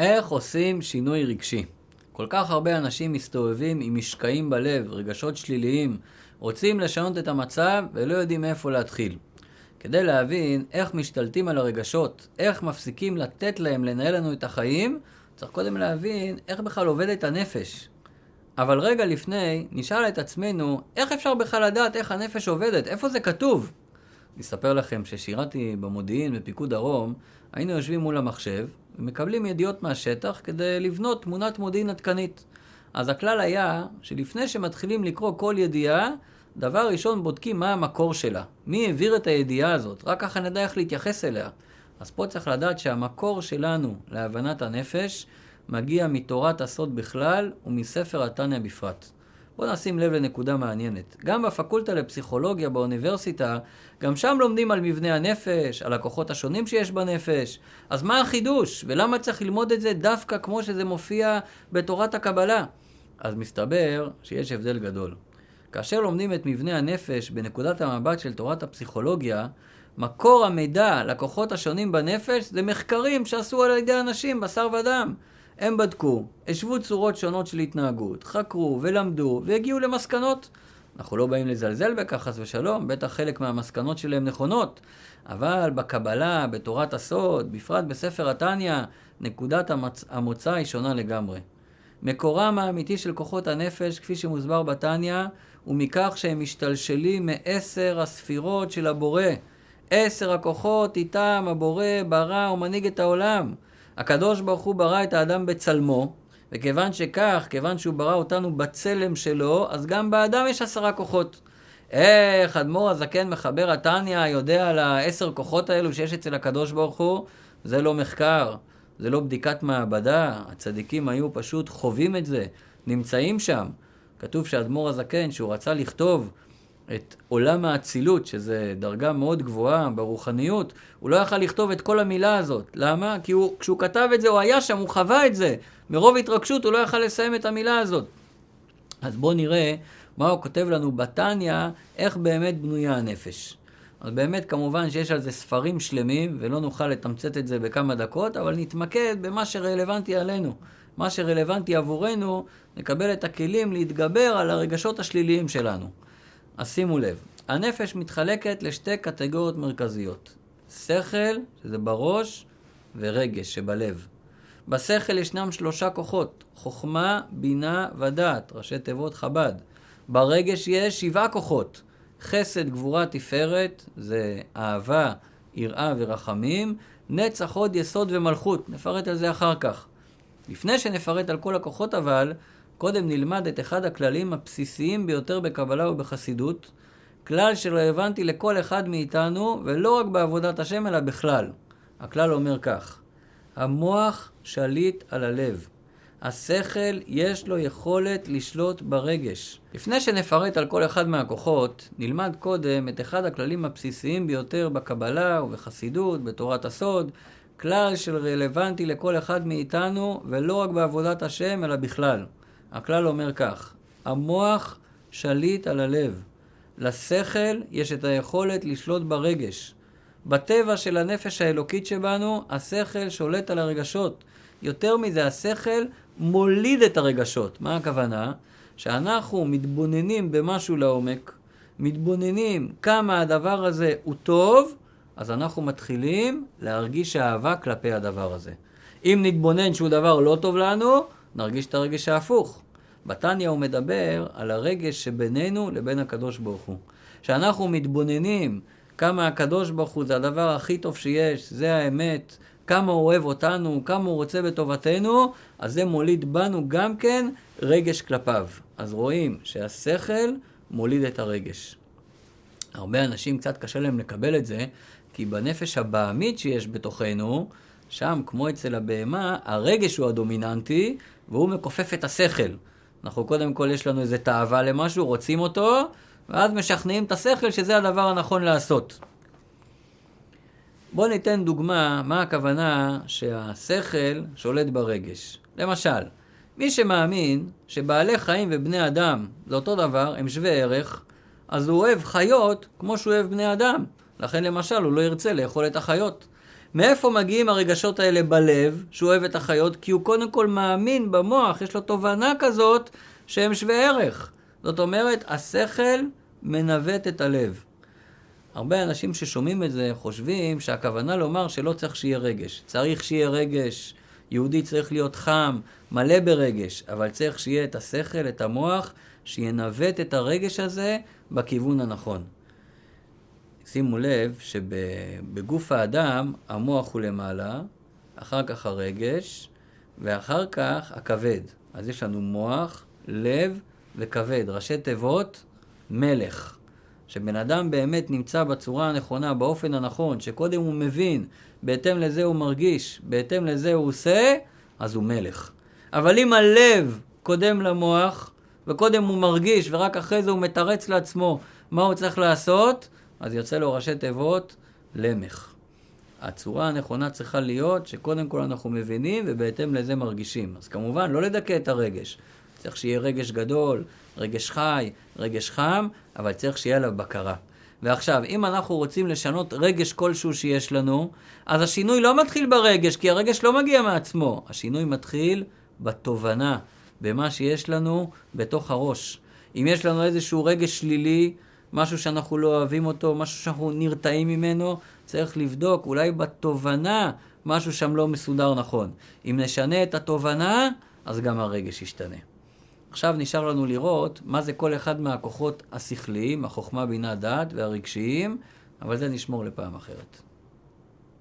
איך עושים שינוי רגשי? כל כך הרבה אנשים מסתובבים עם משקעים בלב, רגשות שליליים, רוצים לשנות את המצב ולא יודעים מאיפה להתחיל. כדי להבין איך משתלטים על הרגשות, איך מפסיקים לתת להם לנהל לנו את החיים, צריך קודם להבין איך בכלל עובדת הנפש. אבל רגע לפני, נשאל את עצמנו, איך אפשר בכלל לדעת איך הנפש עובדת? איפה זה כתוב? אספר לכם ששירתי במודיעין בפיקוד דרום, היינו יושבים מול המחשב ומקבלים ידיעות מהשטח כדי לבנות תמונת מודיעין עדכנית. אז הכלל היה שלפני שמתחילים לקרוא כל ידיעה, דבר ראשון בודקים מה המקור שלה. מי העביר את הידיעה הזאת? רק ככה נדע איך להתייחס אליה. אז פה צריך לדעת שהמקור שלנו להבנת הנפש מגיע מתורת הסוד בכלל ומספר התניא בפרט. בואו נשים לב לנקודה מעניינת. גם בפקולטה לפסיכולוגיה באוניברסיטה, גם שם לומדים על מבנה הנפש, על הכוחות השונים שיש בנפש. אז מה החידוש? ולמה צריך ללמוד את זה דווקא כמו שזה מופיע בתורת הקבלה? אז מסתבר שיש הבדל גדול. כאשר לומדים את מבנה הנפש בנקודת המבט של תורת הפסיכולוגיה, מקור המידע לכוחות השונים בנפש זה מחקרים שעשו על ידי אנשים, בשר ודם. הם בדקו, השוו צורות שונות של התנהגות, חקרו ולמדו והגיעו למסקנות. אנחנו לא באים לזלזל בכך, חס ושלום, בטח חלק מהמסקנות שלהם נכונות, אבל בקבלה, בתורת הסוד, בפרט בספר התניא, נקודת המצ... המוצא היא שונה לגמרי. מקורם האמיתי של כוחות הנפש, כפי שמוסבר בתניא, הוא מכך שהם משתלשלים מעשר הספירות של הבורא. עשר הכוחות איתם הבורא ברא ומנהיג את העולם. הקדוש ברוך הוא ברא את האדם בצלמו, וכיוון שכך, כיוון שהוא ברא אותנו בצלם שלו, אז גם באדם יש עשרה כוחות. איך אדמו"ר הזקן מחבר התניא יודע על העשר כוחות האלו שיש אצל הקדוש ברוך הוא? זה לא מחקר, זה לא בדיקת מעבדה, הצדיקים היו פשוט חווים את זה, נמצאים שם. כתוב שאדמו"ר הזקן, שהוא רצה לכתוב את עולם האצילות, שזה דרגה מאוד גבוהה ברוחניות, הוא לא יכל לכתוב את כל המילה הזאת. למה? כי הוא, כשהוא כתב את זה, הוא היה שם, הוא חווה את זה. מרוב התרגשות הוא לא יכל לסיים את המילה הזאת. אז בואו נראה מה הוא כותב לנו בתניא, איך באמת בנויה הנפש. אז באמת כמובן שיש על זה ספרים שלמים, ולא נוכל לתמצת את זה בכמה דקות, אבל נתמקד במה שרלוונטי עלינו. מה שרלוונטי עבורנו, נקבל את הכלים להתגבר על הרגשות השליליים שלנו. אז שימו לב, הנפש מתחלקת לשתי קטגוריות מרכזיות. שכל, שזה בראש, ורגש, שבלב. בשכל ישנם שלושה כוחות, חוכמה, בינה ודעת, ראשי תיבות חב"ד. ברגש יש שבעה כוחות, חסד, גבורה, תפארת, זה אהבה, יראה ורחמים, נצח, הוד, יסוד ומלכות. נפרט על זה אחר כך. לפני שנפרט על כל הכוחות אבל, קודם נלמד את אחד הכללים הבסיסיים ביותר בקבלה ובחסידות, כלל שרלוונטי לכל אחד מאיתנו, ולא רק בעבודת השם, אלא בכלל. הכלל אומר כך: המוח שליט על הלב. השכל יש לו יכולת לשלוט ברגש. לפני שנפרט על כל אחד מהכוחות, נלמד קודם את אחד הכללים הבסיסיים ביותר בקבלה ובחסידות, בתורת הסוד, כלל של רלוונטי לכל אחד מאיתנו, ולא רק בעבודת השם, אלא בכלל. הכלל אומר כך, המוח שליט על הלב. לשכל יש את היכולת לשלוט ברגש. בטבע של הנפש האלוקית שבנו, השכל שולט על הרגשות. יותר מזה, השכל מוליד את הרגשות. מה הכוונה? שאנחנו מתבוננים במשהו לעומק, מתבוננים כמה הדבר הזה הוא טוב, אז אנחנו מתחילים להרגיש אהבה כלפי הדבר הזה. אם נתבונן שהוא דבר לא טוב לנו, נרגיש את הרגש ההפוך. בתניא הוא מדבר על הרגש שבינינו לבין הקדוש ברוך הוא. שאנחנו מתבוננים כמה הקדוש ברוך הוא זה הדבר הכי טוב שיש, זה האמת, כמה הוא אוהב אותנו, כמה הוא רוצה בטובתנו, אז זה מוליד בנו גם כן רגש כלפיו. אז רואים שהשכל מוליד את הרגש. הרבה אנשים קצת קשה להם לקבל את זה, כי בנפש הבעמית שיש בתוכנו, שם, כמו אצל הבהמה, הרגש הוא הדומיננטי, והוא מכופף את השכל. אנחנו קודם כל, יש לנו איזה תאווה למשהו, רוצים אותו, ואז משכנעים את השכל שזה הדבר הנכון לעשות. בואו ניתן דוגמה מה הכוונה שהשכל שולט ברגש. למשל, מי שמאמין שבעלי חיים ובני אדם זה אותו דבר, הם שווי ערך, אז הוא אוהב חיות כמו שהוא אוהב בני אדם. לכן למשל הוא לא ירצה לאכול את החיות. מאיפה מגיעים הרגשות האלה בלב, שהוא אוהב את החיות? כי הוא קודם כל מאמין במוח, יש לו תובנה כזאת שהם שווי ערך. זאת אומרת, השכל מנווט את הלב. הרבה אנשים ששומעים את זה חושבים שהכוונה לומר שלא צריך שיהיה רגש. צריך שיהיה רגש, יהודי צריך להיות חם, מלא ברגש, אבל צריך שיהיה את השכל, את המוח, שינווט את הרגש הזה בכיוון הנכון. שימו לב שבגוף האדם המוח הוא למעלה, אחר כך הרגש, ואחר כך הכבד. אז יש לנו מוח, לב וכבד, ראשי תיבות, מלך. שבן אדם באמת נמצא בצורה הנכונה, באופן הנכון, שקודם הוא מבין, בהתאם לזה הוא מרגיש, בהתאם לזה הוא עושה, אז הוא מלך. אבל אם הלב קודם למוח, וקודם הוא מרגיש, ורק אחרי זה הוא מתרץ לעצמו מה הוא צריך לעשות, אז יוצא לו ראשי תיבות, למך. הצורה הנכונה צריכה להיות שקודם כל אנחנו מבינים ובהתאם לזה מרגישים. אז כמובן, לא לדכא את הרגש. צריך שיהיה רגש גדול, רגש חי, רגש חם, אבל צריך שיהיה עליו בקרה. ועכשיו, אם אנחנו רוצים לשנות רגש כלשהו שיש לנו, אז השינוי לא מתחיל ברגש, כי הרגש לא מגיע מעצמו. השינוי מתחיל בתובנה, במה שיש לנו בתוך הראש. אם יש לנו איזשהו רגש שלילי, משהו שאנחנו לא אוהבים אותו, משהו שאנחנו נרתעים ממנו, צריך לבדוק, אולי בתובנה משהו שם לא מסודר נכון. אם נשנה את התובנה, אז גם הרגש ישתנה. עכשיו נשאר לנו לראות מה זה כל אחד מהכוחות השכליים, החוכמה, בינה, דעת והרגשיים, אבל זה נשמור לפעם אחרת.